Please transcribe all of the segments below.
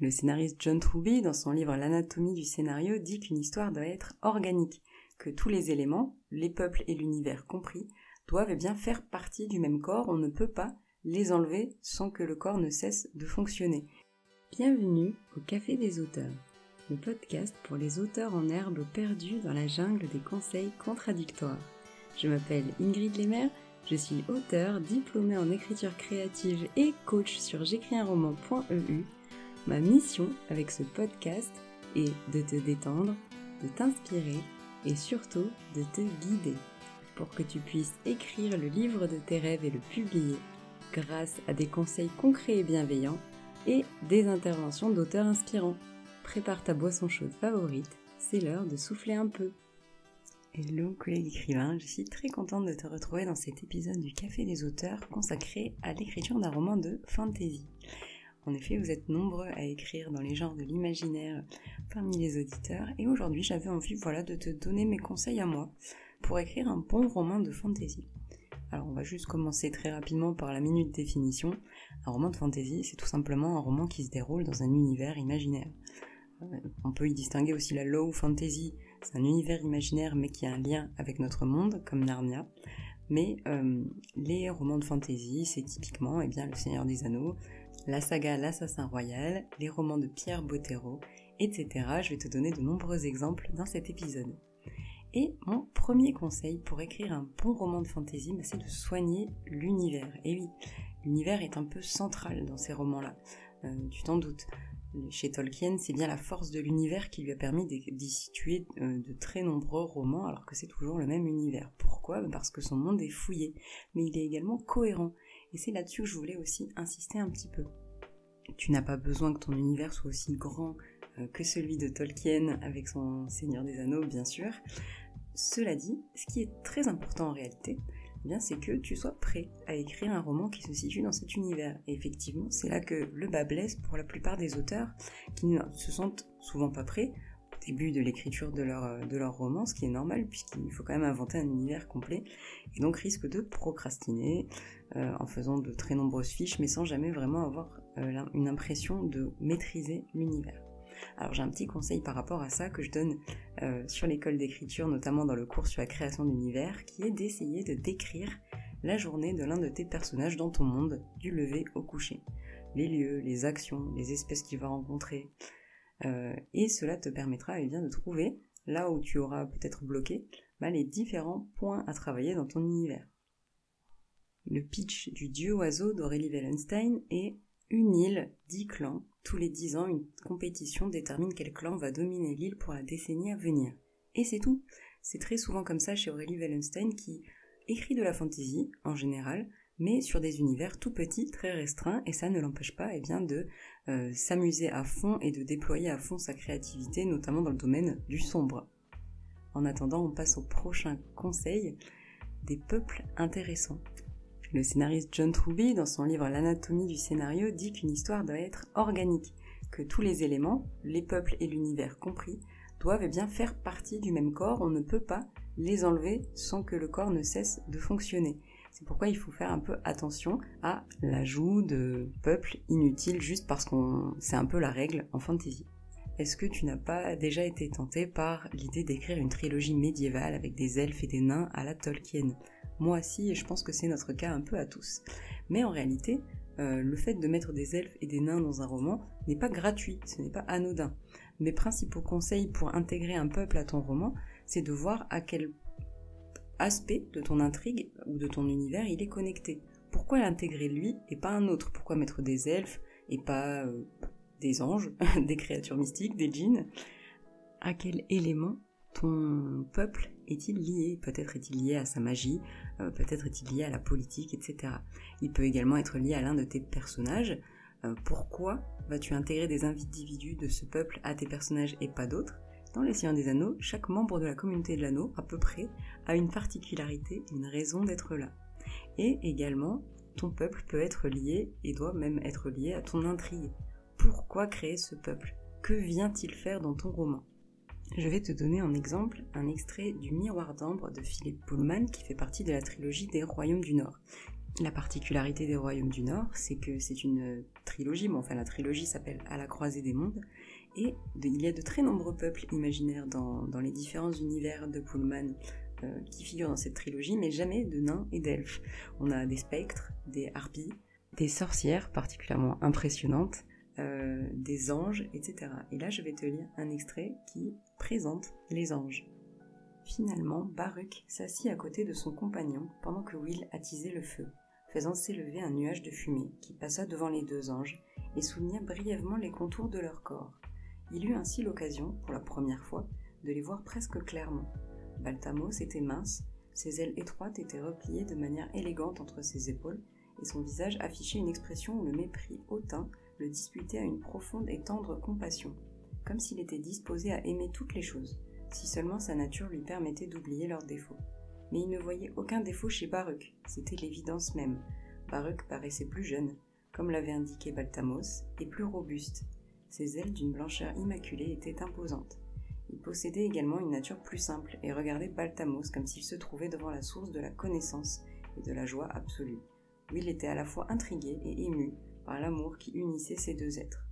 Le scénariste John Truby, dans son livre L'anatomie du scénario, dit qu'une histoire doit être organique, que tous les éléments, les peuples et l'univers compris, doivent bien faire partie du même corps, on ne peut pas les enlever sans que le corps ne cesse de fonctionner. Bienvenue au Café des auteurs, le podcast pour les auteurs en herbe perdus dans la jungle des conseils contradictoires. Je m'appelle Ingrid Lemaire, je suis auteur, diplômée en écriture créative et coach sur j'écrisunroman.eu Ma mission avec ce podcast est de te détendre, de t'inspirer et surtout de te guider pour que tu puisses écrire le livre de tes rêves et le publier grâce à des conseils concrets et bienveillants et des interventions d'auteurs inspirants. Prépare ta boisson chaude favorite, c'est l'heure de souffler un peu. Hello collègue écrivain, je suis très contente de te retrouver dans cet épisode du Café des auteurs consacré à l'écriture d'un roman de fantasy. En effet, vous êtes nombreux à écrire dans les genres de l'imaginaire parmi les auditeurs et aujourd'hui j'avais envie voilà, de te donner mes conseils à moi pour écrire un bon roman de fantasy. Alors on va juste commencer très rapidement par la minute définition. Un roman de fantasy, c'est tout simplement un roman qui se déroule dans un univers imaginaire. Euh, on peut y distinguer aussi la low fantasy, c'est un univers imaginaire mais qui a un lien avec notre monde, comme Narnia. Mais euh, les romans de fantasy, c'est typiquement eh bien, Le Seigneur des Anneaux, la saga L'Assassin Royal, les romans de Pierre Bottero, etc. Je vais te donner de nombreux exemples dans cet épisode. Et mon premier conseil pour écrire un bon roman de fantasy, bah, c'est de soigner l'univers. Et oui, l'univers est un peu central dans ces romans-là, euh, tu t'en doutes. Chez Tolkien, c'est bien la force de l'univers qui lui a permis d'y situer euh, de très nombreux romans alors que c'est toujours le même univers. Pourquoi? Parce que son monde est fouillé, mais il est également cohérent. Et c'est là-dessus que je voulais aussi insister un petit peu. Tu n'as pas besoin que ton univers soit aussi grand euh, que celui de Tolkien avec son Seigneur des Anneaux, bien sûr. Cela dit, ce qui est très important en réalité, eh c'est que tu sois prêt à écrire un roman qui se situe dans cet univers. Et effectivement, c'est là que le bas blesse pour la plupart des auteurs qui ne se sentent souvent pas prêts début de l'écriture de leur, euh, de leur roman, ce qui est normal puisqu'il faut quand même inventer un univers complet, et donc risque de procrastiner euh, en faisant de très nombreuses fiches, mais sans jamais vraiment avoir euh, une impression de maîtriser l'univers. Alors j'ai un petit conseil par rapport à ça que je donne sur l'école d'écriture, notamment dans le cours sur la création d'univers, qui est d'essayer de décrire la journée de l'un de tes personnages dans ton monde, du lever au coucher. Les lieux, les actions, les espèces qu'il va rencontrer, euh, et cela te permettra eh bien, de trouver, là où tu auras peut-être bloqué, bah, les différents points à travailler dans ton univers. Le pitch du dieu oiseau d'Aurélie Wellenstein est une île, dix clans. Tous les dix ans, une compétition détermine quel clan va dominer l'île pour la décennie à venir. Et c'est tout. C'est très souvent comme ça chez Aurélie Wellenstein qui écrit de la fantasy, en général, mais sur des univers tout petits, très restreints, et ça ne l'empêche pas eh bien, de euh, s'amuser à fond et de déployer à fond sa créativité, notamment dans le domaine du sombre. En attendant, on passe au prochain conseil, des peuples intéressants. Le scénariste John Truby, dans son livre L'anatomie du scénario, dit qu'une histoire doit être organique, que tous les éléments, les peuples et l'univers compris, doivent eh bien faire partie du même corps, on ne peut pas les enlever sans que le corps ne cesse de fonctionner. C'est pourquoi il faut faire un peu attention à l'ajout de peuples inutiles juste parce qu'on c'est un peu la règle en fantasy. Est-ce que tu n'as pas déjà été tenté par l'idée d'écrire une trilogie médiévale avec des elfes et des nains à la Tolkien? Moi aussi, et je pense que c'est notre cas un peu à tous. Mais en réalité, euh, le fait de mettre des elfes et des nains dans un roman n'est pas gratuit, ce n'est pas anodin. Mes principaux conseils pour intégrer un peuple à ton roman, c'est de voir à quel aspect de ton intrigue ou de ton univers il est connecté. Pourquoi l'intégrer lui et pas un autre? Pourquoi mettre des elfes et pas euh, des anges, des créatures mystiques, des djinns? À quel élément ton peuple est-il lié? Peut-être est-il lié à sa magie, euh, peut-être est-il lié à la politique, etc. Il peut également être lié à l'un de tes personnages. Euh, pourquoi vas-tu intégrer des individus de ce peuple à tes personnages et pas d'autres? Dans Les Seigneurs des Anneaux, chaque membre de la communauté de l'anneau, à peu près, a une particularité, une raison d'être là. Et également, ton peuple peut être lié, et doit même être lié à ton intrigue. Pourquoi créer ce peuple? Que vient-il faire dans ton roman? Je vais te donner en exemple un extrait du Miroir d'ambre de Philippe Pullman qui fait partie de la trilogie des Royaumes du Nord. La particularité des Royaumes du Nord, c'est que c'est une trilogie, bon enfin la trilogie s'appelle À la croisée des mondes, et il y a de très nombreux peuples imaginaires dans, les différents univers de Pullman euh, qui figurent dans cette trilogie, mais jamais de nains et d'elfes. On a des spectres, des harpies, des sorcières particulièrement impressionnantes, euh, des anges, etc. Et là, je vais te lire un extrait qui présente les anges. Finalement, Baruch s'assit à côté de son compagnon pendant que Will attisait le feu faisant s'élever un nuage de fumée qui passa devant les deux anges et souligna brièvement les contours de leur corps. Il eut ainsi l'occasion, pour la première fois, de les voir presque clairement. Baltamos était mince, ses ailes étroites étaient repliées de manière élégante entre ses épaules, et son visage affichait une expression où le mépris hautain le disputait à une profonde et tendre compassion, comme s'il était disposé à aimer toutes les choses, si seulement sa nature lui permettait d'oublier leurs défauts mais il ne voyait aucun défaut chez Baruch, c'était l'évidence même. Baruch paraissait plus jeune, comme l'avait indiqué Baltamos, et plus robuste. Ses ailes d'une blancheur immaculée étaient imposantes. Il possédait également une nature plus simple et regardait Baltamos comme s'il se trouvait devant la source de la connaissance et de la joie absolue. Will était à la fois intrigué et ému par l'amour qui unissait ces deux êtres.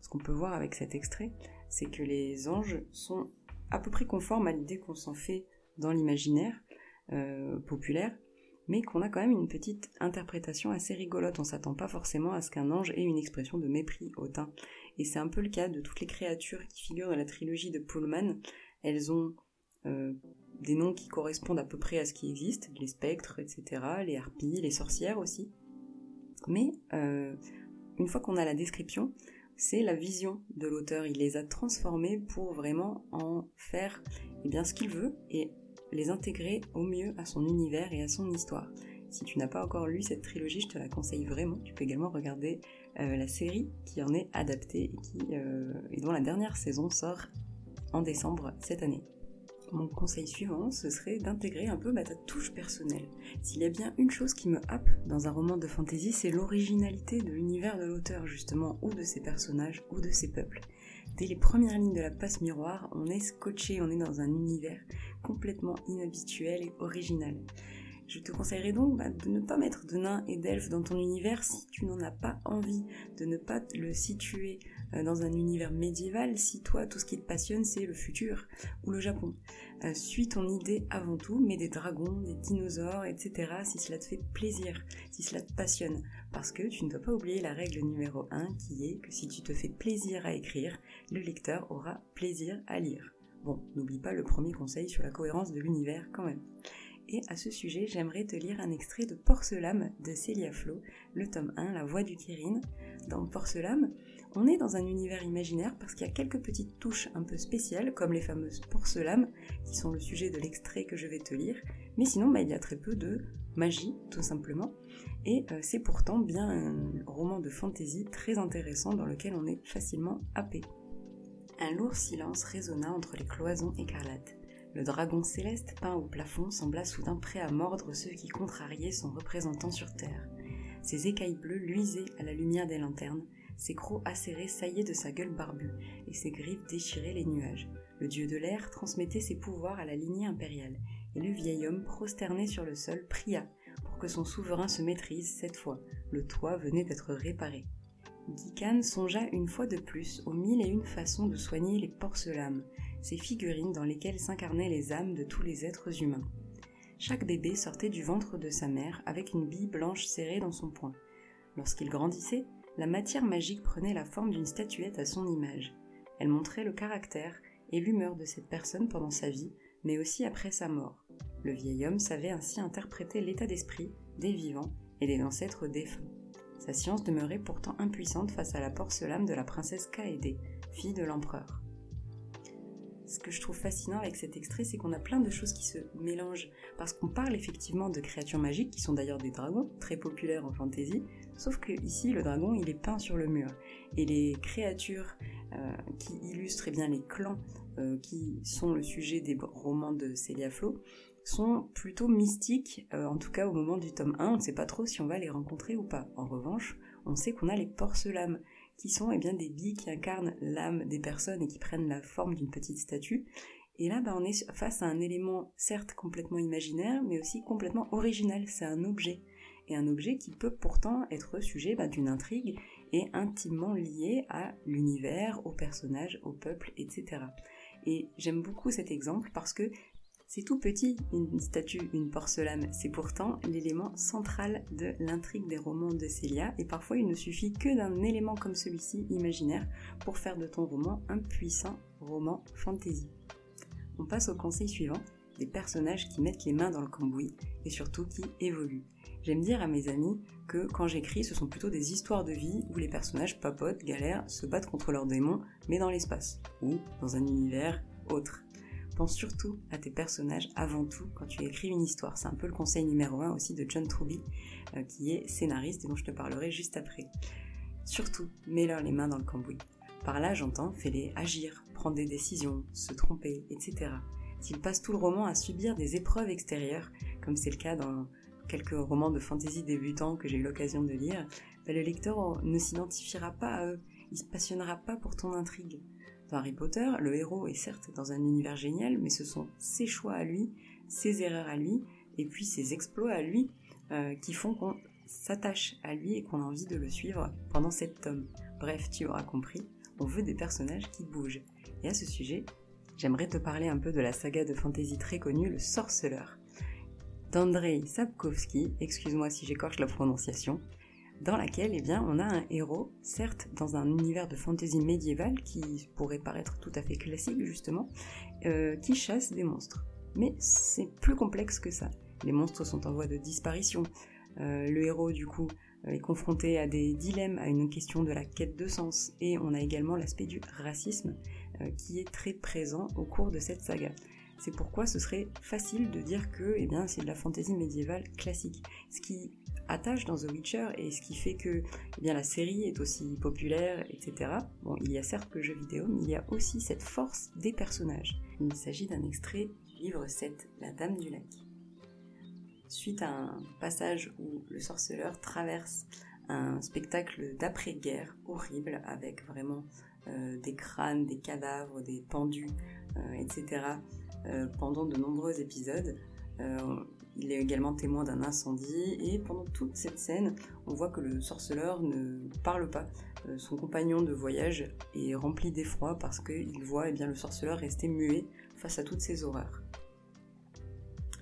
Ce qu'on peut voir avec cet extrait, c'est que les anges sont à peu près conforme à l'idée qu'on s'en fait dans l'imaginaire euh, populaire, mais qu'on a quand même une petite interprétation assez rigolote. On s'attend pas forcément à ce qu'un ange ait une expression de mépris hautain. Et c'est un peu le cas de toutes les créatures qui figurent dans la trilogie de Pullman. Elles ont euh, des noms qui correspondent à peu près à ce qui existe, les spectres, etc., les harpies, les sorcières aussi. Mais euh, une fois qu'on a la description, c'est la vision de l'auteur. Il les a transformés pour vraiment en faire eh bien, ce qu'il veut les intégrer au mieux à son univers et à son histoire. Si tu n'as pas encore lu cette trilogie, je te la conseille vraiment. Tu peux également regarder euh, la série qui en est adaptée et, qui, euh, et dont la dernière saison sort en décembre cette année. Mon conseil suivant, ce serait d'intégrer un peu bah, ta touche personnelle. S'il y a bien une chose qui me happe dans un roman de fantasy, c'est l'originalité de l'univers de l'auteur, justement, ou de ses personnages, ou de ses peuples. Dès les premières lignes de la passe miroir, on est scotché, on est dans un univers complètement inhabituel et original. Je te conseillerais donc bah, de ne pas mettre de nains et d'elfes dans ton univers si tu n'en as pas envie, de ne pas le situer euh, dans un univers médiéval si toi tout ce qui te passionne c'est le futur ou le Japon. Euh, suis ton idée avant tout, mets des dragons, des dinosaures, etc. si cela te fait plaisir, si cela te passionne. Parce que tu ne dois pas oublier la règle numéro 1 qui est que si tu te fais plaisir à écrire, le lecteur aura plaisir à lire. Bon, n'oublie pas le premier conseil sur la cohérence de l'univers quand même. Et à ce sujet, j'aimerais te lire un extrait de Porcelame de Célia Flo, le tome 1, La voix du Kirin. Dans Porcelame, on est dans un univers imaginaire parce qu'il y a quelques petites touches un peu spéciales, comme les fameuses porcelames, qui sont le sujet de l'extrait que je vais te lire, mais sinon bah, il y a très peu de magie, tout simplement, et euh, c'est pourtant bien un roman de fantaisie très intéressant dans lequel on est facilement happé. Un lourd silence résonna entre les cloisons écarlates. Le dragon céleste peint au plafond sembla soudain prêt à mordre ceux qui contrariaient son représentant sur terre. Ses écailles bleues luisaient à la lumière des lanternes, ses crocs acérés saillaient de sa gueule barbue, et ses griffes déchiraient les nuages. Le dieu de l'air transmettait ses pouvoirs à la lignée impériale, et le vieil homme, prosterné sur le sol, pria pour que son souverain se maîtrise cette fois. Le toit venait d'être réparé. Guican songea une fois de plus aux mille et une façons de soigner les porcelames, ces figurines dans lesquelles s'incarnaient les âmes de tous les êtres humains. Chaque bébé sortait du ventre de sa mère avec une bille blanche serrée dans son poing. Lorsqu'il grandissait, la matière magique prenait la forme d'une statuette à son image. Elle montrait le caractère et l'humeur de cette personne pendant sa vie, mais aussi après sa mort. Le vieil homme savait ainsi interpréter l'état d'esprit des vivants et des ancêtres défunts. Sa science demeurait pourtant impuissante face à la porcelaine de la princesse Kaede, fille de l'empereur ce que je trouve fascinant avec cet extrait, c'est qu'on a plein de choses qui se mélangent. Parce qu'on parle effectivement de créatures magiques, qui sont d'ailleurs des dragons, très populaires en fantasy, sauf que ici, le dragon, il est peint sur le mur. Et les créatures euh, qui illustrent eh bien, les clans euh, qui sont le sujet des romans de Célia Flo sont plutôt mystiques, euh, en tout cas au moment du tome 1, on ne sait pas trop si on va les rencontrer ou pas. En revanche, on sait qu'on a les porcelames, qui sont eh bien, des billes qui incarnent l'âme des personnes et qui prennent la forme d'une petite statue. Et là, bah, on est face à un élément certes complètement imaginaire, mais aussi complètement original. C'est un objet. Et un objet qui peut pourtant être sujet bah, d'une intrigue et intimement lié à l'univers, aux personnages, au peuple, etc. Et j'aime beaucoup cet exemple parce que c'est tout petit, une statue, une porcelaine. C'est pourtant l'élément central de l'intrigue des romans de Célia, et parfois il ne suffit que d'un élément comme celui-ci, imaginaire, pour faire de ton roman un puissant roman fantasy. On passe au conseil suivant, des personnages qui mettent les mains dans le cambouis, et surtout qui évoluent. J'aime dire à mes amis que quand j'écris, ce sont plutôt des histoires de vie où les personnages papotent, galèrent, se battent contre leurs démons, mais dans l'espace, ou dans un univers autre. Pense surtout à tes personnages avant tout quand tu écris une histoire. C'est un peu le conseil numéro un aussi de John Truby, euh, qui est scénariste et dont je te parlerai juste après. Surtout, mets-leur les mains dans le cambouis. Par là, j'entends, fais-les agir, prendre des décisions, se tromper, etc. S'ils passent tout le roman à subir des épreuves extérieures, comme c'est le cas dans quelques romans de fantasy débutants que j'ai eu l'occasion de lire, bah, le lecteur ne s'identifiera pas à eux, il se passionnera pas pour ton intrigue. Harry Potter, le héros est certes dans un univers génial, mais ce sont ses choix à lui, ses erreurs à lui, et puis ses exploits à lui, euh, qui font qu'on s'attache à lui et qu'on a envie de le suivre pendant cette tome. Bref, tu auras compris, on veut des personnages qui bougent. Et à ce sujet, j'aimerais te parler un peu de la saga de fantasy très connue, Le Sorceleur, d'Andrei Sapkowski, excuse-moi si j'écorche la prononciation, dans laquelle eh bien, on a un héros, certes dans un univers de fantasy médiévale qui pourrait paraître tout à fait classique justement, euh, qui chasse des monstres. Mais c'est plus complexe que ça. Les monstres sont en voie de disparition. Euh, le héros du coup est confronté à des dilemmes, à une question de la quête de sens, et on a également l'aspect du racisme euh, qui est très présent au cours de cette saga. C'est pourquoi ce serait facile de dire que eh c'est de la fantasy médiévale classique. Ce qui attache dans The Witcher et ce qui fait que eh bien, la série est aussi populaire, etc. Bon, il y a certes le jeu vidéo, mais il y a aussi cette force des personnages. Il s'agit d'un extrait du livre 7, La Dame du Lac. Suite à un passage où le sorceleur traverse un spectacle d'après-guerre horrible avec vraiment euh, des crânes, des cadavres, des pendus, euh, etc. Euh, pendant de nombreux épisodes. Il est également témoin d'un incendie et pendant toute cette scène, on voit que le sorceleur ne parle pas. Euh, son compagnon de voyage est rempli d'effroi parce qu'il voit eh le sorceleur rester muet face à toutes ces horreurs.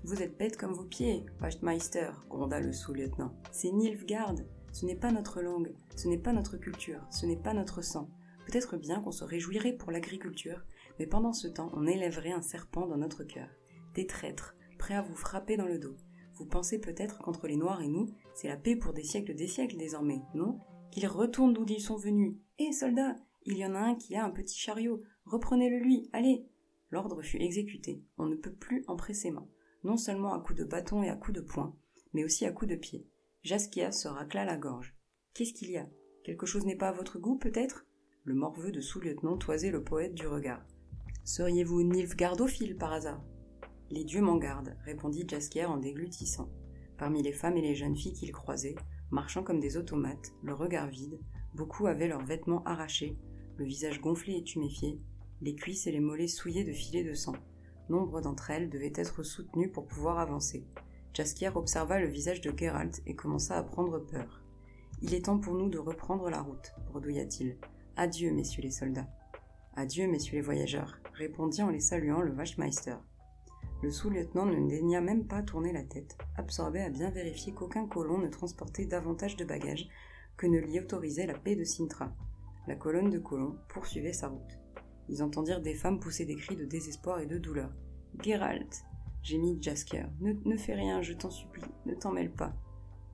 Vous êtes bête comme vos pieds, Wachtmeister, gronda le sous-lieutenant. C'est Nilfgaard. Ce n'est pas notre langue, ce n'est pas notre culture, ce n'est pas notre sang. Peut-être bien qu'on se réjouirait pour l'agriculture, mais pendant ce temps, on élèverait un serpent dans notre cœur. Des traîtres, prêt à vous frapper dans le dos. Vous pensez peut-être qu'entre les Noirs et nous, c'est la paix pour des siècles des siècles désormais, non? Qu'ils retournent d'où ils sont venus. Hé, soldats Il y en a un qui a un petit chariot. Reprenez-le lui, allez L'ordre fut exécuté. On ne peut plus empressément. Non seulement à coups de bâton et à coups de poing, mais aussi à coups de pied. Jaskia se racla la gorge. Qu'est-ce qu'il y a? Quelque chose n'est pas à votre goût, peut-être? Le morveux de sous-lieutenant toisait le poète du regard. Seriez-vous Nilfgaardophile par hasard? Les dieux m'en gardent, répondit Jaskier en déglutissant. Parmi les femmes et les jeunes filles qu'il croisait, marchant comme des automates, le regard vide, beaucoup avaient leurs vêtements arrachés, le visage gonflé et tuméfié, les cuisses et les mollets souillés de filets de sang. Nombre d'entre elles devaient être soutenues pour pouvoir avancer. Jaskier observa le visage de Geralt et commença à prendre peur. Il est temps pour nous de reprendre la route, bredouilla-t-il. Adieu, messieurs les soldats. Adieu, messieurs les voyageurs, répondit en les saluant le. Le sous-lieutenant ne daigna même pas tourner la tête, absorbé à bien vérifier qu'aucun colon ne transportait davantage de bagages que ne l'y autorisait la paix de Sintra. La colonne de colons poursuivait sa route. Ils entendirent des femmes pousser des cris de désespoir et de douleur. Geralt gémit Jasker. Ne, ne fais rien, je t'en supplie, ne t'en mêle pas.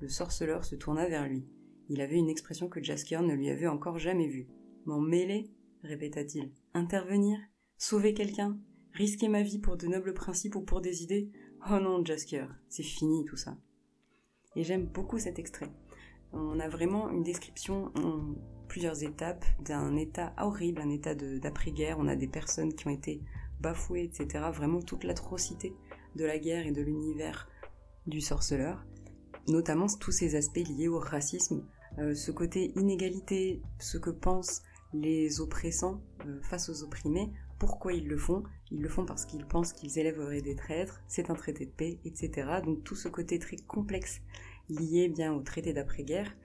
Le sorceleur se tourna vers lui. Il avait une expression que Jasker ne lui avait encore jamais vue. M'en mêler? répéta-t-il. Intervenir? Sauver quelqu'un? Risquer ma vie pour de nobles principes ou pour des idées? Oh non, Jasker, c'est fini tout ça. Et j'aime beaucoup cet extrait. On a vraiment une description en plusieurs étapes d'un état horrible, un état d'après-guerre. On a des personnes qui ont été bafouées, etc. Vraiment toute l'atrocité de la guerre et de l'univers du sorceleur. Notamment tous ces aspects liés au racisme, euh, ce côté inégalité, ce que pensent les oppressants euh, face aux opprimés, Pourquoi ils le font Ils le font parce qu'ils pensent qu'ils élèveraient des traîtres, c'est un traité de paix, etc. Donc tout ce côté très complexe lié bien au traité d'après-guerre.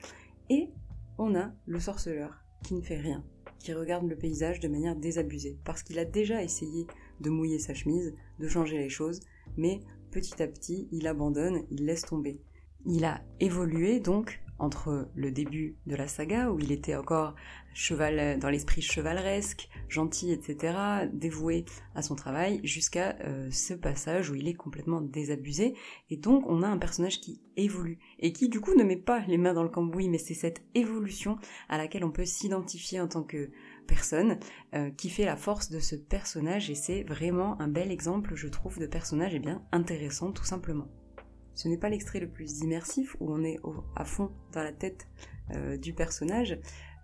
Et on a le sorceleur qui ne fait rien, qui regarde le paysage de manière désabusée, parce qu'il a déjà essayé de mouiller sa chemise, de changer les choses, mais petit à petit, il abandonne, il laisse tomber. Il a évolué donc entre le début de la saga, où il était encore cheval dans l'esprit chevaleresque, gentil, etc., dévoué à son travail, jusqu'à euh, ce passage où il est complètement désabusé. Et donc on a un personnage qui évolue, et qui du coup ne met pas les mains dans le cambouis, mais c'est cette évolution à laquelle on peut s'identifier en tant que personne, euh, qui fait la force de ce personnage, et c'est vraiment un bel exemple, je trouve, de personnage et bien intéressant tout simplement. Ce n'est pas l'extrait le plus immersif où on est à fond dans la tête euh, du personnage.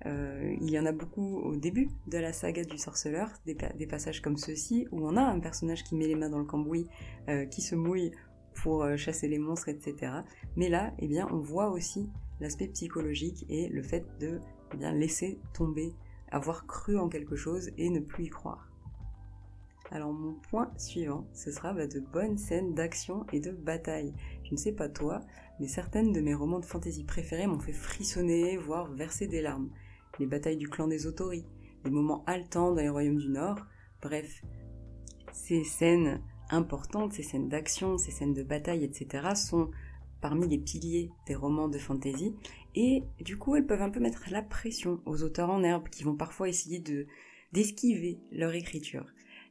Euh, il y en a beaucoup au début de la saga du sorceleur, des, passages comme ceux-ci, où on a un personnage qui met les mains dans le cambouis, euh, qui se mouille pour chasser les monstres, etc. Mais là, eh bien, on voit aussi l'aspect psychologique et le fait de eh bien, laisser tomber, avoir cru en quelque chose et ne plus y croire. Alors mon point suivant, ce sera bah, de bonnes scènes d'action et de bataille. Je ne sais pas toi, mais certaines de mes romans de fantasy préférés m'ont fait frissonner, voire verser des larmes. Les batailles du clan des Autori, les moments haletants dans les royaumes du Nord, bref, ces scènes importantes, ces scènes d'action, ces scènes de bataille, etc., sont parmi les piliers des romans de fantasy, et du coup elles peuvent un peu mettre la pression aux auteurs en herbe qui vont parfois essayer de d'esquiver leur écriture.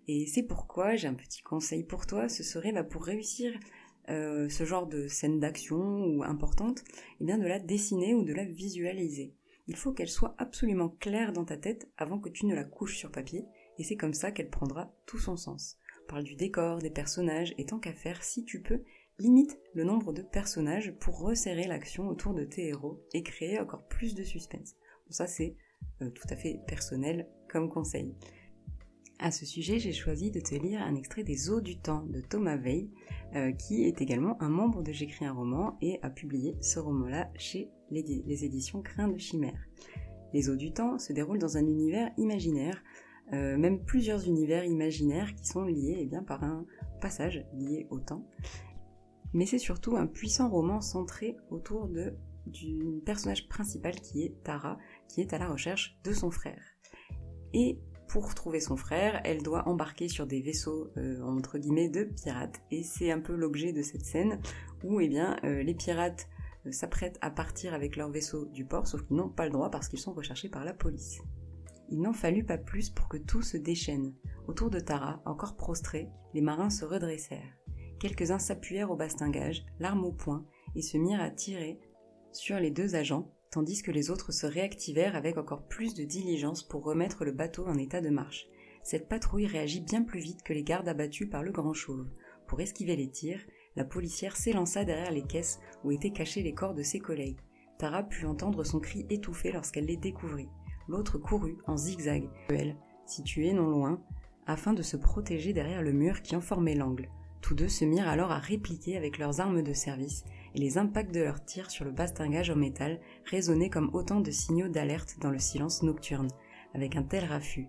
Et c'est pourquoi j'ai un petit conseil pour toi, ce serait bah, pour réussir euh, ce genre de scène d'action ou importante, eh bien de la dessiner ou de la visualiser. Il faut qu'elle soit absolument claire dans ta tête avant que tu ne la couches sur papier, et c'est comme ça qu'elle prendra tout son sens. parle du décor, des personnages, et tant qu'à faire, si tu peux, limite le nombre de personnages pour resserrer l'action autour de tes héros et créer encore plus de suspense. Bon, ça c'est euh, tout à fait personnel comme conseil. À ce sujet, j'ai choisi de te lire un extrait des Eaux du Temps de Thomas Veil, euh, qui est également un membre de J'écris un roman et a publié ce roman-là chez les, éditions Crin de Chimère. Les Eaux du Temps se déroulent dans un univers imaginaire, euh, même plusieurs univers imaginaires qui sont liés eh bien, par un passage lié au temps. Mais c'est surtout un puissant roman centré autour de, du personnage principal qui est Tara, qui est à la recherche de son frère. Et pour trouver son frère, elle doit embarquer sur des vaisseaux euh, de pirates. Et c'est un peu l'objet de cette scène où eh bien, euh, les pirates euh, s'apprêtent à partir avec leur vaisseau du port, sauf qu'ils n'ont pas le droit parce qu'ils sont recherchés par la police. Il n'en fallut pas plus pour que tout se déchaîne. Autour de Tara, encore prostrés, les marins se redressèrent. Quelques-uns s'appuyèrent au bastingage, l'arme au poing, et se mirent à tirer sur les deux agents tandis que les autres se réactivèrent avec encore plus de diligence pour remettre le bateau en état de marche. Cette patrouille réagit bien plus vite que les gardes abattus par le grand chauve. Pour esquiver les tirs, la policière s'élança derrière les caisses où étaient cachés les corps de ses collègues. Tara put entendre son cri étouffé lorsqu'elle les découvrit. L'autre courut en zigzag, elle, située non loin, afin de se protéger derrière le mur qui en formait l'angle. Tous deux se mirent alors à répliquer avec leurs armes de service, les impacts de leurs tirs sur le bastingage en métal résonnaient comme autant de signaux d'alerte dans le silence nocturne, avec un tel raffut.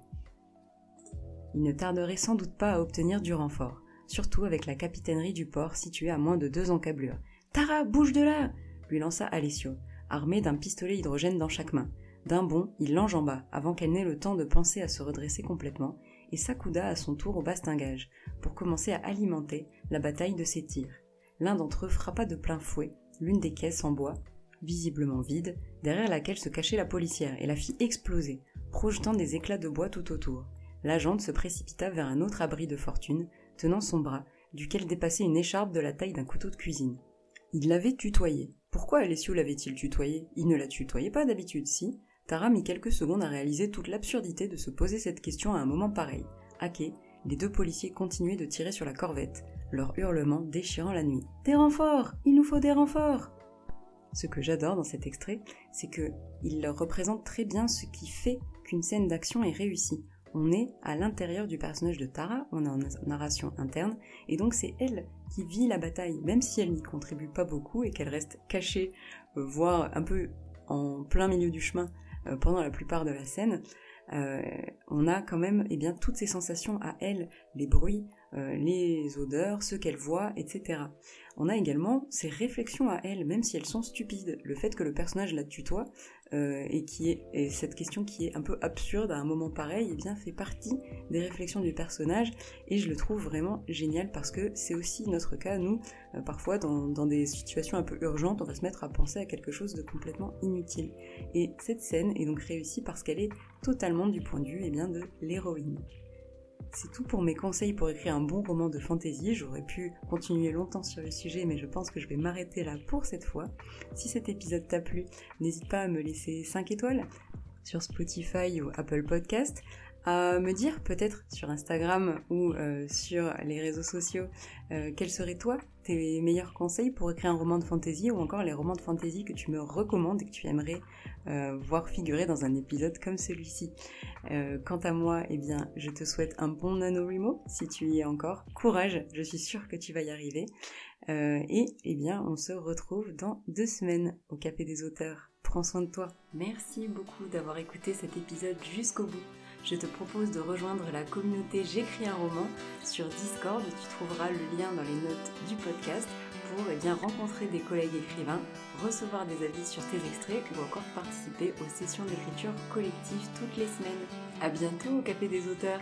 Ils ne tarderaient sans doute pas à obtenir du renfort, surtout avec la capitainerie du port située à moins de deux encablures. Tara, bouge de là lui lança Alessio, armé d'un pistolet hydrogène dans chaque main. D'un bond, il l'enjamba avant qu'elle n'ait le temps de penser à se redresser complètement et s'accouda à son tour au bastingage pour commencer à alimenter la bataille de ses tirs. L'un d'entre eux frappa de plein fouet l'une des caisses en bois, visiblement vide, derrière laquelle se cachait la policière, et la fit exploser, projetant des éclats de bois tout autour. L'agente se précipita vers un autre abri de fortune, tenant son bras, duquel dépassait une écharpe de la taille d'un couteau de cuisine. Il l'avait tutoyé. Pourquoi Alessio l'avait-il tutoyé? Il ne la tutoyait pas d'habitude, si? Tara mit quelques secondes à réaliser toute l'absurdité de se poser cette question à un moment pareil. quai, les deux policiers continuaient de tirer sur la corvette, leur hurlement déchirant la nuit. Des renforts Il nous faut des renforts Ce que j'adore dans cet extrait, c'est que il représente très bien ce qui fait qu'une scène d'action est réussie. On est à l'intérieur du personnage de Tara, on est en narration interne, et donc c'est elle qui vit la bataille, même si elle n'y contribue pas beaucoup et qu'elle reste cachée, euh, voire un peu en plein milieu du chemin euh, pendant la plupart de la scène. on a quand même eh bien, toutes ces sensations à elle, les bruits, les odeurs, ce qu'elle voit, etc. On a également ces réflexions à elle, même si elles sont stupides. Le fait que le personnage la tutoie, euh, et cette question qui est un peu absurde à un moment pareil, eh bien fait partie des réflexions du personnage et je le trouve vraiment génial parce que c'est aussi notre cas nous euh, parfois dans, des situations un peu urgentes on va se mettre à penser à quelque chose de complètement inutile et cette scène est donc réussie parce qu'elle est totalement du point de vue eh bien de l'héroïne. C'est tout pour mes conseils pour écrire un bon roman de fantasy. J'aurais pu continuer longtemps sur le sujet, mais je pense que je vais m'arrêter là pour cette fois. Si cet épisode t'a plu, n'hésite pas à me laisser 5 étoiles sur Spotify ou Apple Podcast, à me dire peut-être sur Instagram ou euh, sur les réseaux sociaux euh, quels seraient toi tes meilleurs conseils pour écrire un roman de fantasy ou encore les romans de fantasy que tu me recommandes et que tu aimerais euh, voir figurer dans un épisode comme celui-ci. quant à moi, eh bien, je te souhaite un bon NaNoWriMo si tu y es encore. Courage, je suis sûre que tu vas y arriver. et eh bien, on se retrouve dans deux semaines au Café des auteurs. Prends soin de toi. Merci beaucoup d'avoir écouté cet épisode jusqu'au bout je te propose de rejoindre la communauté J'écris un roman sur Discord. Tu trouveras le lien dans les notes du podcast pour eh bien, rencontrer des collègues écrivains, recevoir des avis sur tes extraits ou encore participer aux sessions d'écriture collective toutes les semaines. A bientôt au Café des auteurs